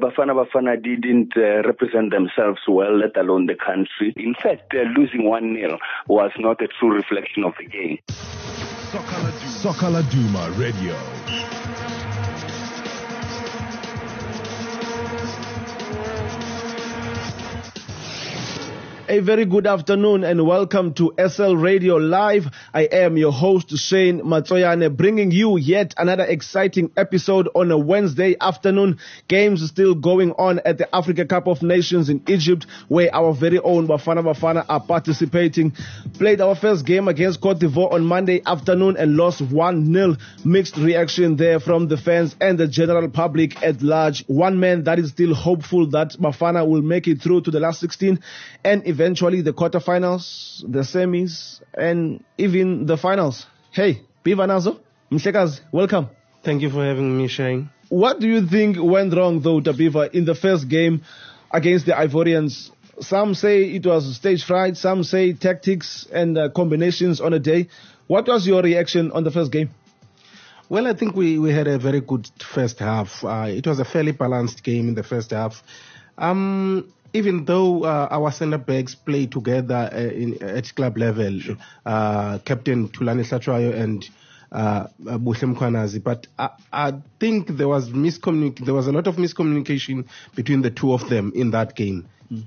Bafana Bafana didn't uh, represent themselves well, let alone the country. In fact, uh, losing 1 0 was not a true reflection of the game. Soccer Duma Radio. A very good afternoon and welcome to SL Radio Live. I am your host Shane Matsoyane bringing you yet another exciting episode on a Wednesday afternoon. Games still going on at the Africa Cup of Nations in Egypt where our very own Bafana Bafana are participating. Played our first game against Cote d'Ivoire on Monday afternoon and lost 1-0. Mixed reaction there from the fans and the general public at large. One man that is still hopeful that Bafana will make it through to the last 16 and eventually the quarterfinals, the semis, and even the finals. Hey, Piva Nazo, Mshekazi, welcome. Thank you for having me, Shane. What do you think went wrong though, Tapiva, in the first game against the Ivorians? Some say it was stage fright, some say tactics and uh, combinations on a day. What was your reaction on the first game? Well, I think we, we had a very good first half. Uh, it was a fairly balanced game in the first half. Um, even though uh, our centre backs play together uh, in, at club level, sure. uh, Captain Thulani Hlatshwayo and uh, Buhle Mkhwanazi, but I, I, think there was miscommunic- there was a lot of miscommunication between the two of them in that game. Mm.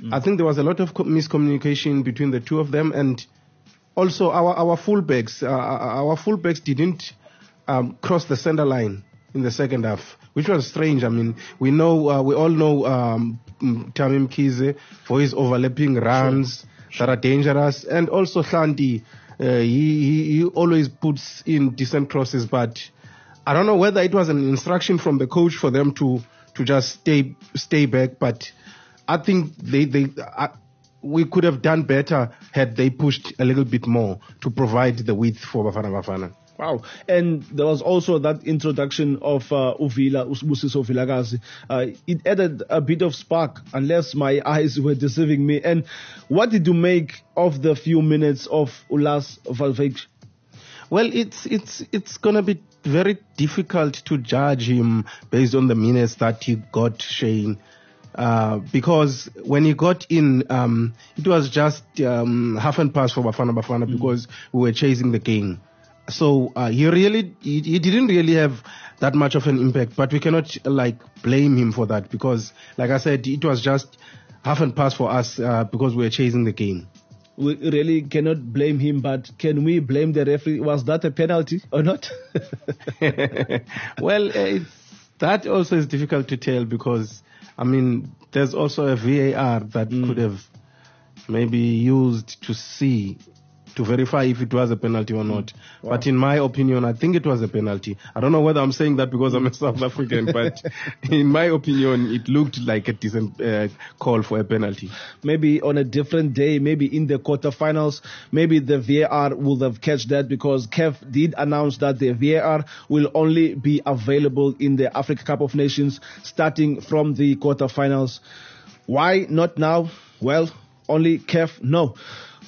Mm. I think there was a lot of co- miscommunication between the two of them, and also our our fullbacks, uh, our fullbacks didn't um, cross the centre line in the second half, which was strange. I mean, we know, uh, we all know um, Thami Mkhize for his overlapping runs sure. that are dangerous, and also Hlanti. Uh, he, he, he always puts in decent crosses, but I don't know whether it was an instruction from the coach for them to to just stay stay back. But I think they they. I, we could have done better had they pushed a little bit more to provide the width for Bafana Bafana. Wow. And there was also that introduction of uh, Uvila, Usibusiso Vilakazi. Uh, it added a bit of spark, unless my eyes were deceiving me. And what did you make of the few minutes of Ulas Veldwijk? Well, it's, it's, it's gonna be very difficult to judge him based on the minutes that he got, Shane. Uh, because when he got in, um, it was just um, half and pass for Bafana Bafana mm. because we were chasing the game. So uh, he really, he, he, didn't really have that much of an impact, but we cannot like blame him for that because, like I said, it was just half and pass for us uh, because we were chasing the game. We really cannot blame him, but can we blame the referee? Was that a penalty or not? well, uh, that also is difficult to tell because, I mean, there's also a VAR that mm. could have maybe used to see to verify if it was a penalty or not. Wow. But in my opinion, I think it was a penalty. I don't know whether I'm saying that because I'm a South African, but in my opinion, it looked like a decent uh, call for a penalty. Maybe on a different day, maybe in the quarterfinals, maybe the VAR would have catch that because CAF did announce that the VAR will only be available in the Africa Cup of Nations starting from the quarterfinals. Why not now? Well, only CAF no.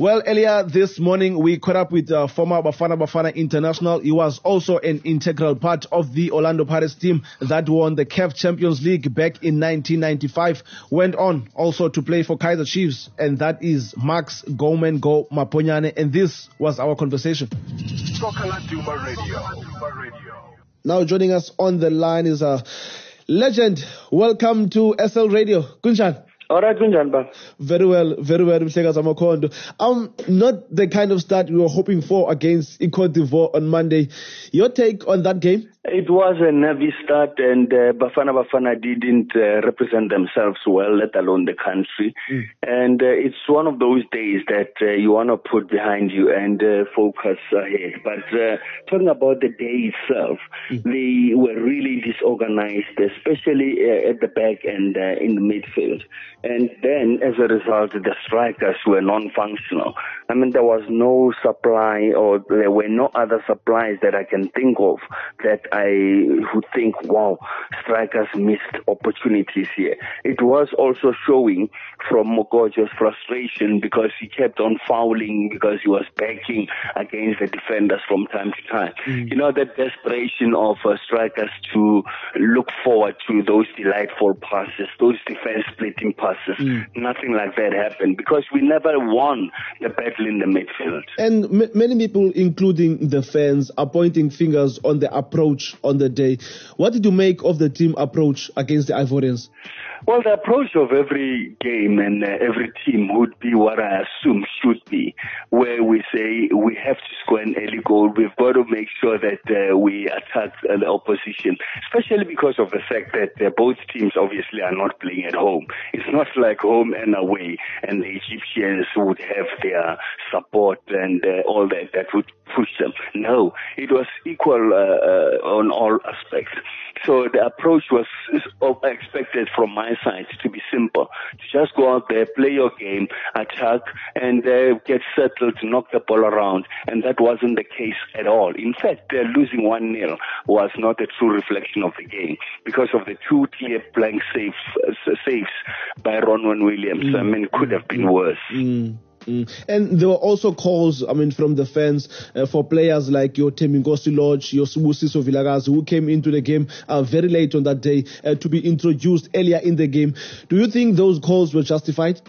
Well, earlier this morning we caught up with uh, former Bafana Bafana International. He was also an integral part of the Orlando Pirates team that won the CAF Champions League back in 1995. Went on also to play for Kaizer Chiefs, and that is Marks Goman Go Maponyane. And this was our conversation. Now joining us on the line is a legend. Welcome to SL Radio. Kunchan. All right, Kunjan, ba. Very well, very well, Mhlekazi Amakhondo. Um, not the kind of start we were hoping for against Cote d'Ivoire on Monday. Your take on that game? It was a nervy start, and uh, Bafana Bafana didn't uh, represent themselves well, let alone the country. Mm. And uh, it's one of those days that uh, you want to put behind you and uh, focus ahead. But uh, talking about the day itself, mm. they were really disorganized, especially at the back and in the midfield. And then, as a result, the strikers were non-functional. I mean, there was no supply, or there were no other supplies that I can think of that I would think, wow, strikers missed opportunities here. It was also showing from Mokotjo's frustration because he kept on fouling because he was backing against the defenders from time to time. Mm. You know, that desperation of uh, strikers to look forward to those delightful passes, those defense splitting passes. Mm. Nothing like that happened because we never won the battle in the midfield. And m- many people, including the fans, are pointing fingers on the approach on the day. What did you make of the team approach against the Ivorians? Well, the approach of every game and uh, every team would be what I assume should be, where we say we have to score an early goal. We've got to make sure that uh, we attack uh, the opposition, especially because of the fact that uh, both teams obviously are not playing at home. It's not like home and away, and the Egyptians would have their support and uh, all that that would push them. No, it was equal uh, on all aspects. So the approach was expected from my side to be simple. To just go out there, play your game, attack, and uh, get settled, knock the ball around. And that wasn't the case at all. In fact, uh, losing 1-0 was not a true reflection of the game because of the two clear blank saves, uh, saves by Ronwen Williams. Mm. I mean, it could have been worse. Mm. Mm. And there were also calls, I mean, from the fans uh, for players like your Thembinkosi Lorch, your Sibusiso Vilakazi, who came into the game uh, very late on that day uh, to be introduced earlier in the game. Do you think those calls were justified?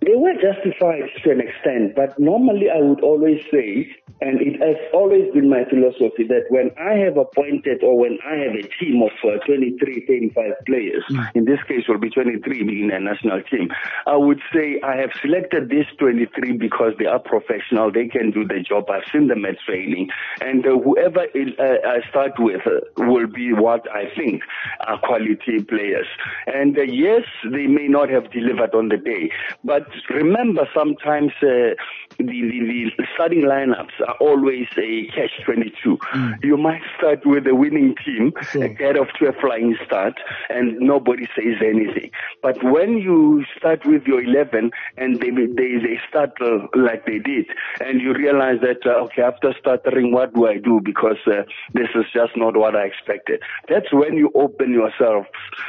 They were justified to an extent, but normally I would always say, and it has always been my philosophy that when I have appointed or when I have a team of uh, 23, 25 players, mm. in this case will be 23 being a national team, I would say I have selected these 23 because they are professional, they can do the job. I've seen them at training, and uh, whoever it, uh, I start with uh, will be what I think are quality players. And uh, yes, they may not have delivered on the day, but remember sometimes uh, the, the, the, starting lineups are always a catch 22. Mm. You might start with a winning team, sure. get off to a flying start, and nobody says anything. But when you start with your 11 and they, they, they start uh, like they did, and you realize that, uh, okay, after stuttering, what do I do? Because uh, this is just not what I expected. That's when you open yourself,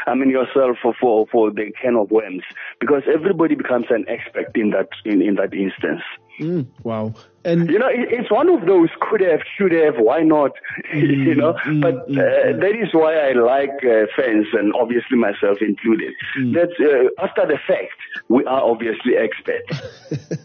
I mean, yourself for, for, for the can of worms, because everybody becomes an expert in that, in, in that instance. Mm, wow. And you know, it, it's one of those could have, should have, why not? Mm, you know, mm, but mm, uh, mm. that is why I like uh, fans and obviously myself included. Mm. That uh, after the fact, we are obviously experts.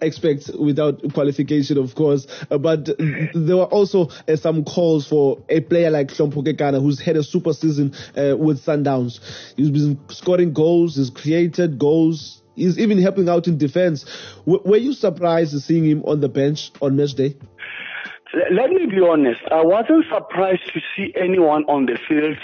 experts without qualification, of course. Uh, but there were also uh, some calls for a player like Hlompho Kekana, who's had a super season uh, with Sundowns. He's been scoring goals, he's created goals, He's even helping out in defense. W- were you surprised seeing him on the bench on match day? Let me be honest. I wasn't surprised to see anyone on the field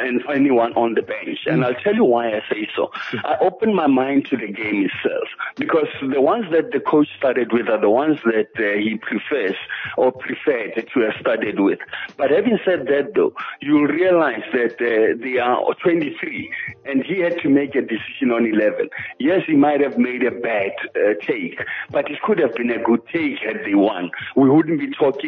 and anyone on the bench. And I'll tell you why I say so. I opened my mind to the game itself because the ones that the coach started with are the ones that uh, he prefers or preferred to have started with. But having said that though, you'll realize that uh, they are 23 and he had to make a decision on 11. Yes, he might have made a bad uh, take, but it could have been a good take had they won. We wouldn't be talking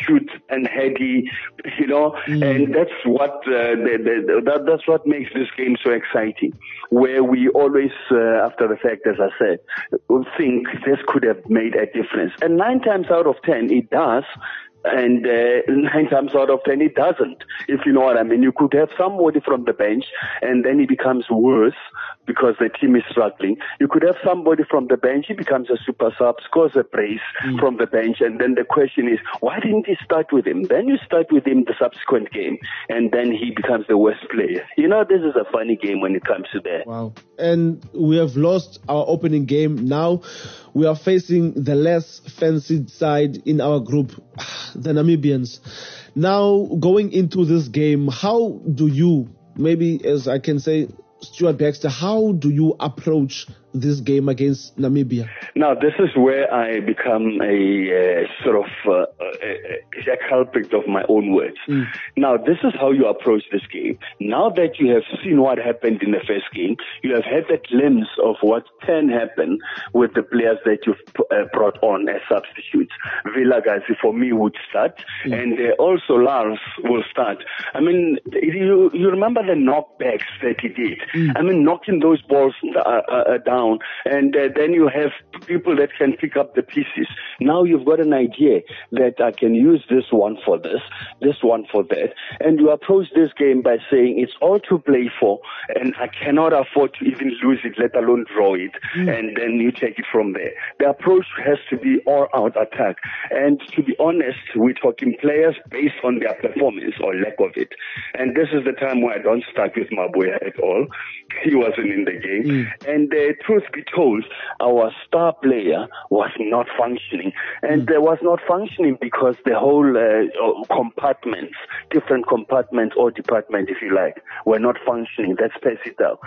shoot and heady, you know, mm. and that's what uh, the, the, that, that's what makes this game so exciting. Where we always, uh, after the fact, as I said, think this could have made a difference, and nine times out of ten, it does and uh, nine times out of ten it doesn't. If you know what I mean, you could have somebody from the bench, and then it becomes worse because the team is struggling. You could have somebody from the bench, he becomes a super sub, scores a brace mm. from the bench, and then the question is, why didn't he start with him? Then you start with him the subsequent game, and then he becomes the worst player. You know, this is a funny game when it comes to that. Wow. And we have lost our opening game. Now we are facing the less fancied side in our group, the Namibians. Now, going into this game, how do you, maybe as I can say, Stuart Baxter, how do you approach this game against Namibia? Now, this is where I become a uh, sort of uh, a, a, culprit of my own words. Mm. Now, this is how you approach this game. Now that you have seen what happened in the first game, you have had a glimpse of what can happen with the players that you've uh, brought on as substitutes. Vilakazi, for me, would start, mm. and uh, also Lars will start. I mean, you, you remember the knockbacks that he did. Mm. I mean, knocking those balls uh, uh, down, and then you have people that can pick up the pieces. Now you've got an idea that I can use this one for this, this one for that, and you approach this game by saying it's all to play for, and I cannot afford to even lose it, let alone draw it, mm. and then you take it from there. The approach has to be all-out attack, and to be honest, we're talking players based on their performance or lack of it, and this is the time where I don't start with Mabuya at all. He wasn't in the game, mm. and uh, truth be told, our star player was not functioning. And mm. was not functioning because the whole uh, compartments, different compartments or department, if you like, were not functioning. That's Percy Tau.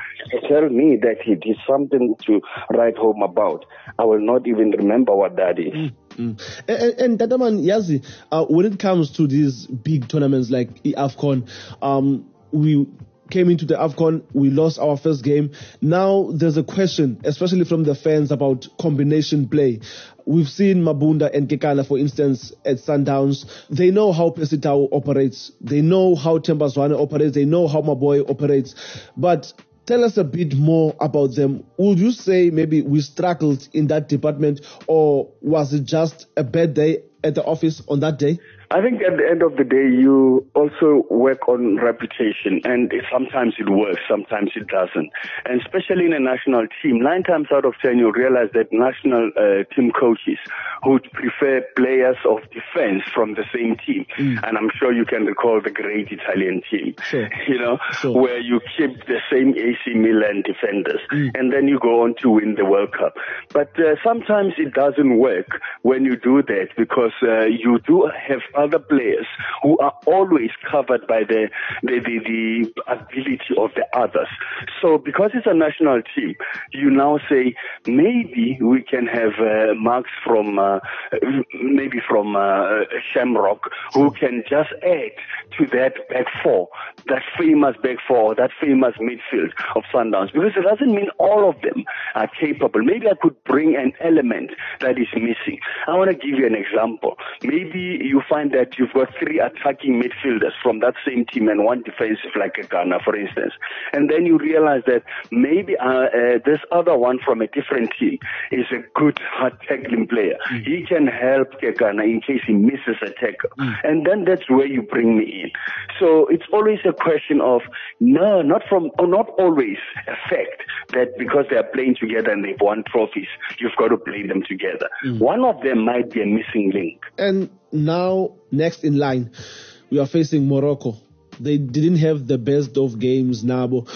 Tell me that he did something to write home about. I will not even remember what that is. Mm. Mm. And, and Tataman Yazi, uh, when it comes to these big tournaments like AFCON, um, we came into the AFCON, we lost our first game. Now there's a question, especially from the fans, about combination play. We've seen Mabunda and Kekana, for instance, at Sundowns. They know how Percy Tau operates. They know how Themba Zwane operates. They know how Maboy operates. But tell us a bit more about them. Would you say maybe we struggled in that department or was it just a bad day at the office on that day? I think at the end of the day, you also work on reputation, and sometimes it works, sometimes it doesn't. And especially in a national team, nine times out of ten, you realize that national uh, team coaches would prefer players of defense from the same team. Mm. And I'm sure you can recall the great Italian team, sure. you know, sure. where you keep the same AC Milan defenders, mm. and then you go on to win the World Cup. But uh, sometimes it doesn't work when you do that because uh, you do have other players who are always covered by the, the, the, the ability of the others. So because it's a national team, you now say maybe we can have uh, marks from uh, maybe from uh, Shamrock who can just add to that back four, that famous back four, that famous midfield of Sundowns. Because it doesn't mean all of them are capable. Maybe I could bring an element that is missing. I want to give you an example. Maybe you find that you've got three attacking midfielders from that same team and one defensive like a Ghana, for instance. And then you realize that maybe uh, uh, this other one from a different team is a good hard tackling player. Mm. He can help Ghana in case he misses a tackle. Mm. And then that's where you bring me in. So it's always a question of no, not from, or not always a fact that because they are playing together and they've won trophies, you've got to play them together. Mm. One of them might be a missing link. And now, next in line, we are facing Morocco. They didn't have the best of games, Nabo.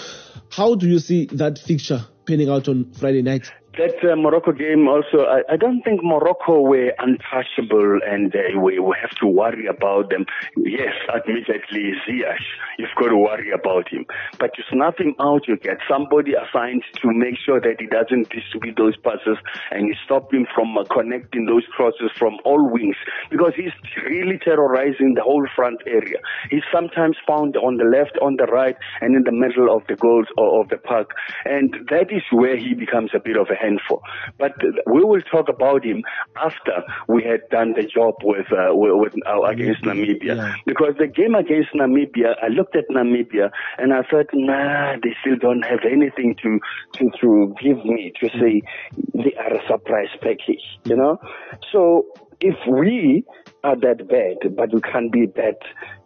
How do you see that fixture panning out on Friday night? That uh, Morocco game also, I, I, don't think Morocco were untouchable and uh, we, we have to worry about them. Yes, admittedly, Ziyech, you've got to worry about him. But you snap him out, you get somebody assigned to make sure that he doesn't distribute those passes and you stop him from uh, connecting those crosses from all wings because he's really terrorizing the whole front area. He's sometimes found on the left, on the right, and in the middle of the goals or of the park. And that is where he becomes a bit of a handful. But we will talk about him after we had done the job with, uh, with uh, against Namibia. Yeah. Because the game against Namibia, I looked at Namibia and I thought, nah, they still don't have anything to, to, to give me to say they are a surprise package, you know? So if we are that bad, but we can't be bad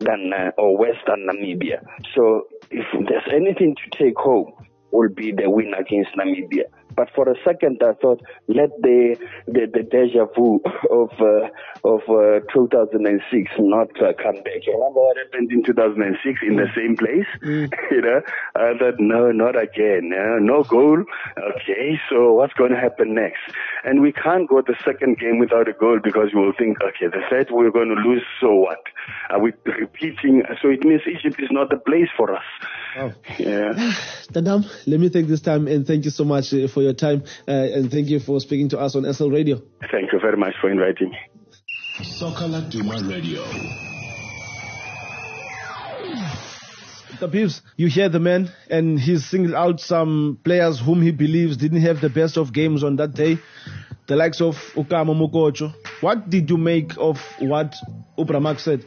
than uh, or worse than Namibia. So if there's anything to take home, will be the win against Namibia. But for a second, I thought, let the the, the deja vu of uh, of uh, 2006 not uh, come back. You remember what happened in 2006 in the mm. same place? Mm. you know, I thought, no, not again. no goal. Okay, so what's going to happen next? And we can't go the second game without a goal because you will think, okay, the third we're going to lose. So what? Are we repeating? So it means Egypt is not the place for us. Oh. Yeah. Tadam, let me take this time and thank you so much uh, for your your time uh, and thank you for speaking to us on SL Radio. Thank you very much for inviting me. Soccer Laduma Radio. The Beeves, you hear the man, and he's singled out some players whom he believes didn't have the best of games on that day. The likes of Ukama Mokotjo. What did you make of what Upramak said?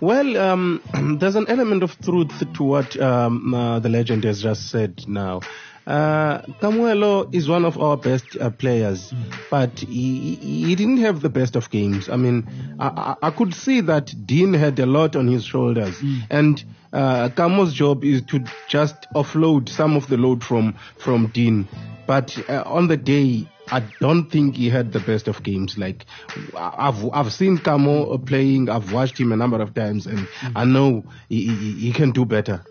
Well, um, there's an element of truth to what um, uh, the legend has just said now. Uh, Kamohelo is one of our best uh, players, but he, he didn't have the best of games. I mean, I, I could see that Dean had a lot on his shoulders, and uh, Kamo's job is to just offload some of the load from from Dean. But uh, on the day, I don't think he had the best of games. Like I've I've seen Kamo playing, I've watched him a number of times, and I know he, he, he can do better.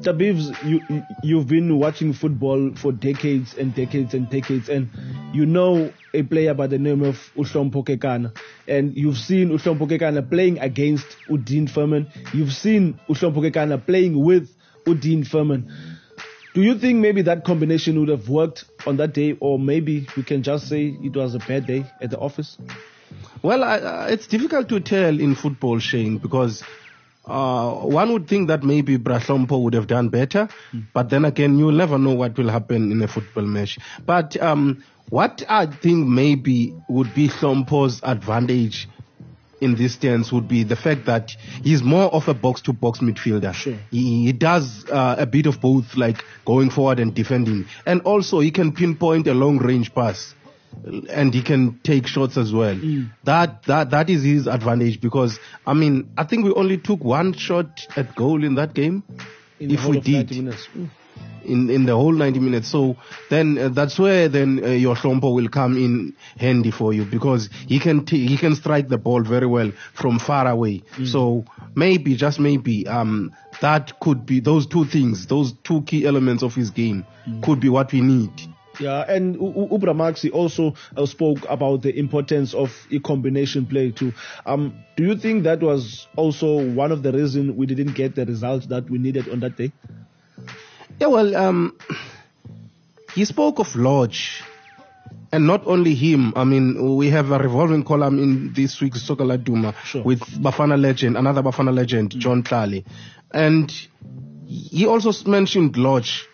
Tabibs, you, you you've been watching football for decades and decades and decades, and you know a player by the name of uHlompho Kekana, and you've seen uHlompho Kekana playing against uDean Furman. You've seen uHlompho Kekana playing with uDean Furman. Do you think maybe that combination would have worked on that day, or maybe we can just say it was a bad day at the office? Well, I, uh, it's difficult to tell in football, Shane, because uh, one would think that maybe Brahlompo would have done better, but then again, you'll never know what will happen in a football match. But um, what I think maybe would be Hlompho's advantage in this stance would be the fact that he's more of a box-to-box midfielder. Sure. He, he does uh, a bit of both, like going forward and defending, and also he can pinpoint a long-range pass and he can take shots as well. That that that is his advantage because I mean I think we only took one shot at goal in that game. In if we did Mm. in in the whole 90 minutes. So then uh, that's where then uh, your Hlompho will come in handy for you because he can t- he can strike the ball very well from far away. So maybe just maybe um that could be those two things, those two key elements of his game could be what we need. Yeah, and U- Ubra Maxi also uh, spoke about the importance of a combination play too. Um, do you think that was also one of the reasons we didn't get the results that we needed on that day? Yeah, well, um, he spoke of Lorch, and not only him. I mean, we have a revolving column in this week's Soccer Laduma Sure. with Bafana legend, another Bafana legend, John Tlali, and he also mentioned Lorch.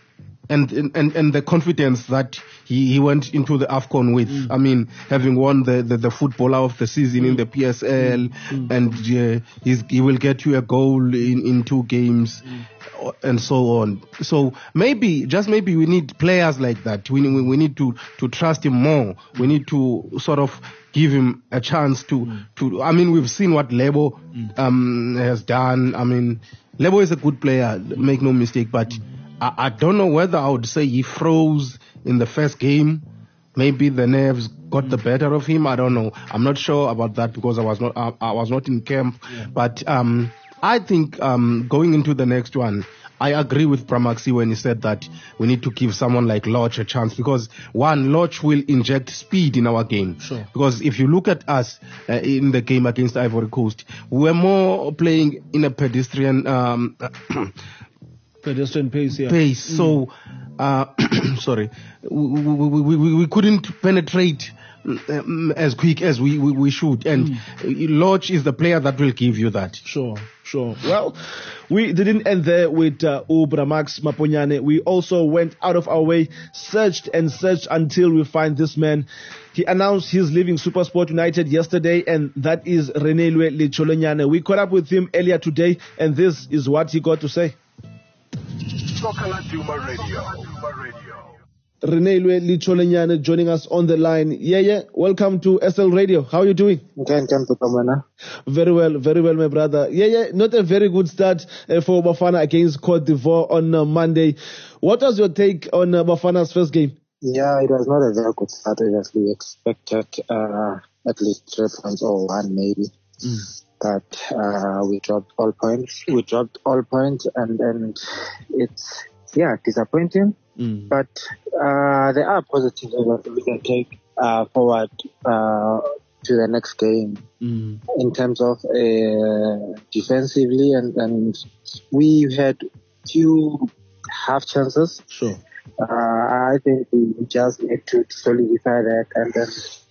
And, and and the confidence that he, he went into the Afcon with. Mm. I mean, having won the, the, the footballer of the season in the mm. PSL, mm. and uh, he will get you a goal in, in two games and so on. So maybe, just maybe we need players like that. We, we, we need to, to trust him more. We need to sort of give him a chance to, to, I mean, we've seen what Lebo, um, has done. I mean, Lebo is a good player, make no mistake, but I, I don't know whether I would say he froze in the first game. Maybe the nerves got the better of him. I don't know. I'm not sure about that because I was not I, I was not in camp. But um, I think um, going into the next one, I agree with Pramaxi when he said that we need to give someone like Lorch a chance because one, Lorch will inject speed in our game. Sure. Because if you look at us uh, in the game against Ivory Coast, we were more playing in a pedestrian um, Pedestrian pace, yeah. pace. So, uh, sorry, we, we, we, we, couldn't penetrate um, as quick as we, we, we should. And Lorch is the player that will give you that. Sure, sure. Well, we didn't end there with uh, Ubra Max Maponyane. We also went out of our way, searched and searched until we find this man. He announced he's leaving Supersport United yesterday, and that is Reneilwe Letsholonyane. We caught up with him earlier today, and this is what he got to say. Soccer Laduma Radio. Reneilwe Letsholonyane joining us on the line. Yeah, yeah. Welcome to SL Radio. How are you doing? Nkan kan Pukamana. Very well, very well, my brother. Yeah, yeah, not a very good start uh, for Bafana against Cote d'Ivoire on uh, Monday. What was your take on uh, Bafana's first game? Yeah, it was not a very good start as we expected, uh, at least three points or one maybe. But, uh, we dropped all points. We dropped all points and, and it's, yeah, disappointing. But, uh, there are positives that we can take, uh, forward, uh, to the next game. in terms of uh, defensively and, and we had few half chances Sure. Uh, I think we just need to solidify that and then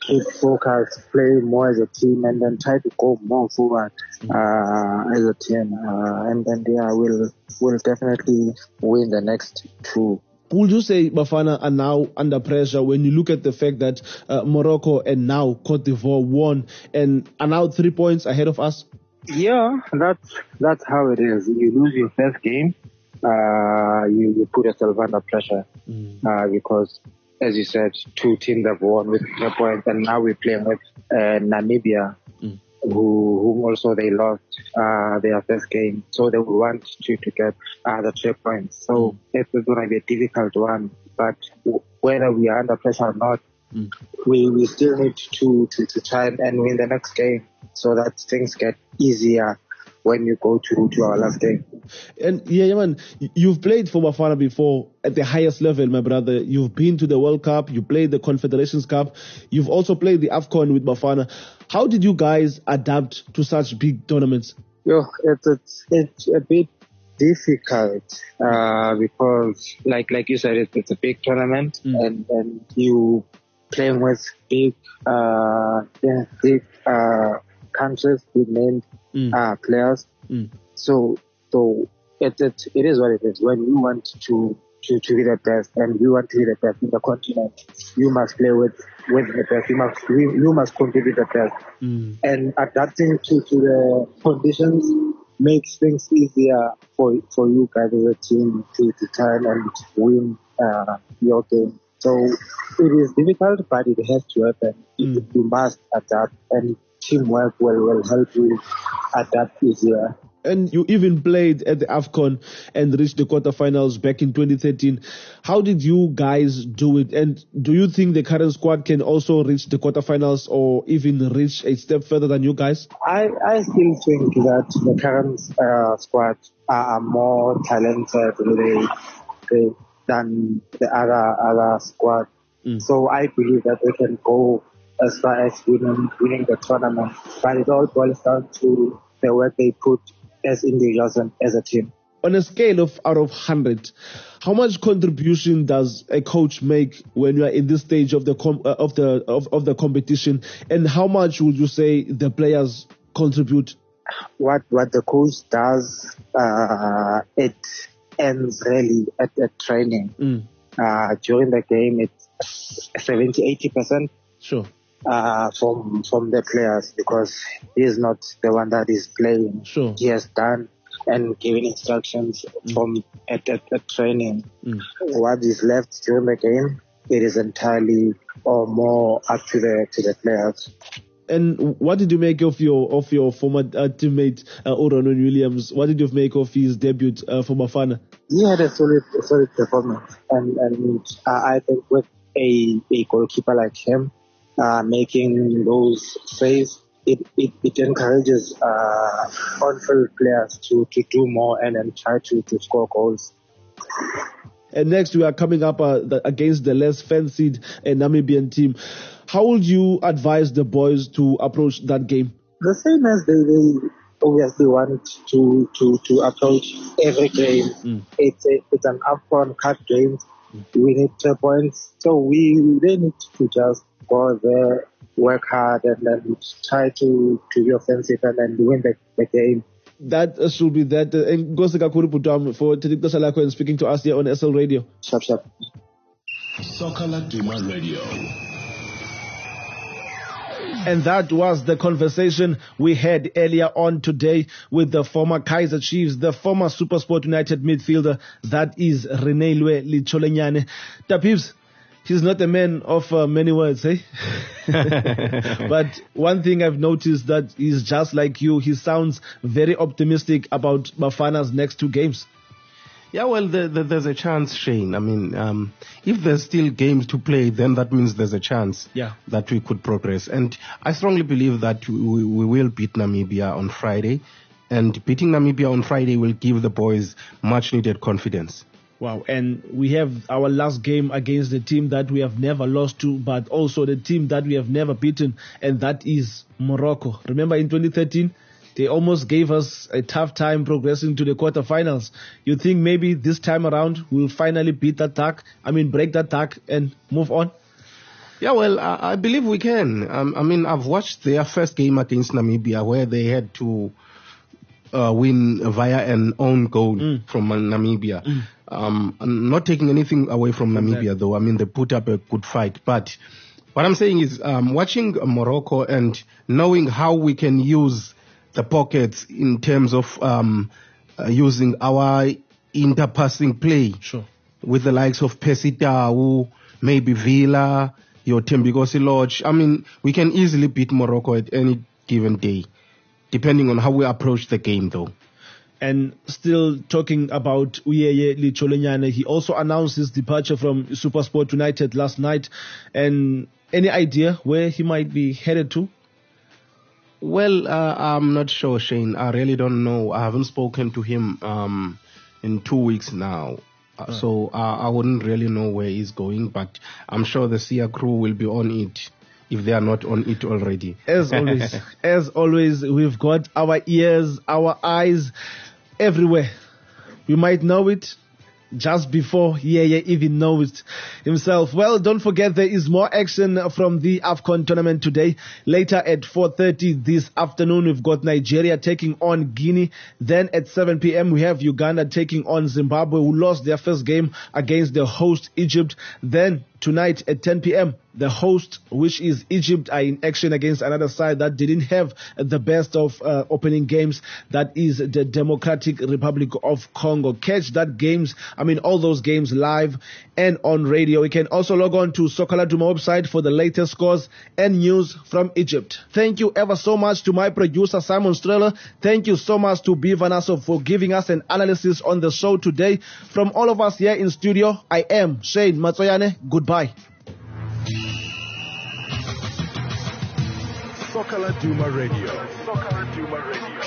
keep focus, play more as a team, and then try to go more forward uh, as a team. Uh, and then yeah, we'll we'll definitely win the next two. Would you say Bafana are now under pressure when you look at the fact that uh, Morocco and now Cote d'Ivoire won and are now three points ahead of us? Yeah, that's that's how it is. You lose your first game, uh, you, you put yourself under pressure uh, because, as you said, two teams have won with three points, and now we're playing with uh, Namibia, who whom also they lost uh, their first game, so they want to to get uh, the three points. So it's going to be a difficult one, but w- whether we are under pressure or not, we we still need to to to try and win the next game. So that things get easier when you go to to our last game. And yeah, yeah, man, you've played for Bafana before at the highest level, my brother. You've been to the World Cup, you played the Confederations Cup, you've also played the AFCON with Bafana. How did you guys adapt to such big tournaments? Yo, it's it's it's a bit difficult uh, because, like like you said, it's, it's a big tournament, and and you playing with big uh yeah, big uh countries, big named uh players. So so it, it it is what it is. When you want to to, to be the best and you want to be the best in the continent, you must play with with the best. You must you, you must contribute the best. And adapting to, to the conditions makes things easier for for you guys as a team to, to turn and win uh, your game. So it is difficult, but it has to happen. You you must adapt, and teamwork will, will help you adapt easier. And you even played at the AFCON and reached the quarterfinals back in 2013. How did you guys do it? And do you think the current squad can also reach the quarterfinals or even reach a step further than you guys? I, I still think that the current uh, squad are, more talented than the other other squad. So I believe that they can go as far as winning winning the tournament. But it all boils down to the work they put as individuals and as a team. On a scale of out of 100, how much contribution does a coach make when you are in this stage of the com- uh, of the of, of the competition and how much would you say the players contribute? what what the coach does, uh, it ends really at, at training. Uh, during the game, it's 70, 80 percent Sure. Uh, from from the players because he is not the one that is playing. Sure. He has done and given instructions from at, at, at training. What is left during the game, it is entirely or more up to the to the players. And what did you make of your of your former uh, teammate uh, Williams? What did you make of his debut uh, for Bafana? he had a solid, a solid performance, and and uh, I think with a a goalkeeper like him, uh, making those saves, it it, it encourages uh, on-field players to to do more and then try to to score goals. And next we are coming up uh, the, against the less fancied uh, Namibian team. How would you advise the boys to approach that game? The same as they, they obviously want to to to approach every game. It's a, it's an upfront cut game. We need three points, so we they need to just go there, work hard, and then try to to be offensive and then win the, the game. That uh, should be that. Uh, and Nkosi kakhulu Bhutam for taking ixesha lakho and speaking to us here on SL Radio. Sharp, sharp. Soccer Laduma Radio. And that was the conversation we had earlier on today with the former Kaizer Chiefs, the former Supersport United midfielder, that is Reneilwe Letsholonyane. Tapips, he's not a man of uh, many words, eh? but one thing I've noticed that he's just like you. He sounds very optimistic about Bafana's next two games. Yeah, well, the, the, there's a chance, Shane. I mean, um, if there's still games to play, then that means there's a chance Yeah. that we could progress. And I strongly believe that we, we will beat Namibia on Friday. And beating Namibia on Friday will give the boys much needed confidence. Wow, and we have our last game against the team that we have never lost to, but also the team that we have never beaten, and that is Morocco. Remember in 2013, they almost gave us a tough time progressing to the quarterfinals. You think maybe this time around we'll finally beat that duck? I mean, break that duck and move on? Yeah, well, I, I believe we can. Um, I mean, I've watched their first game against Namibia where they had to uh, win via an own goal Mm. from Namibia. Um, I'm not taking anything away from Namibia, though. I mean, they put up a good fight. But what I'm saying is, um, watching Morocco and knowing how we can use the pockets in terms of um, uh, using our interpassing play Sure. with the likes of Percy Tau, maybe Villa, your Thembinkosi Lorch. I mean, we can easily beat Morocco at any given day, depending on how we approach the game, though. And still talking about Uyeye Letsholonyane, he also announced his departure from Supersport United last night. And any idea where he might be headed to? Well, uh, I'm not sure, Shane. I really don't know. I haven't spoken to him um, in two weeks now. Uh, So uh, I wouldn't really know where he's going, but I'm sure the SIA crew will be on it if they are not on it already. As always, as always, we've got our ears, our eyes everywhere. We might know it just before Yeye even knows himself. Well, don't forget there is more action from the AFCON tournament today. Later at 4.30 this afternoon, we've got Nigeria taking on Guinea. Then at 7 p.m., we have Uganda taking on Zimbabwe, who lost their first game against the host Egypt. Then tonight at 10 p.m., the host, which is Egypt, are in action against another side that didn't have the best of uh, opening games. That is the Democratic Republic of Congo. Catch that games, I mean, all those games live and on radio. You can also log on to Soccer Laduma website for the latest scores and news from Egypt. Thank you ever so much to my producer, Simon Streller. Thank you so much to B. Vanasso for giving us an analysis on the show today. From all of us here in studio, I am Shane Matsoyane. Goodbye. Bye. Soccer Duma Radio. Soccer Duma Radio.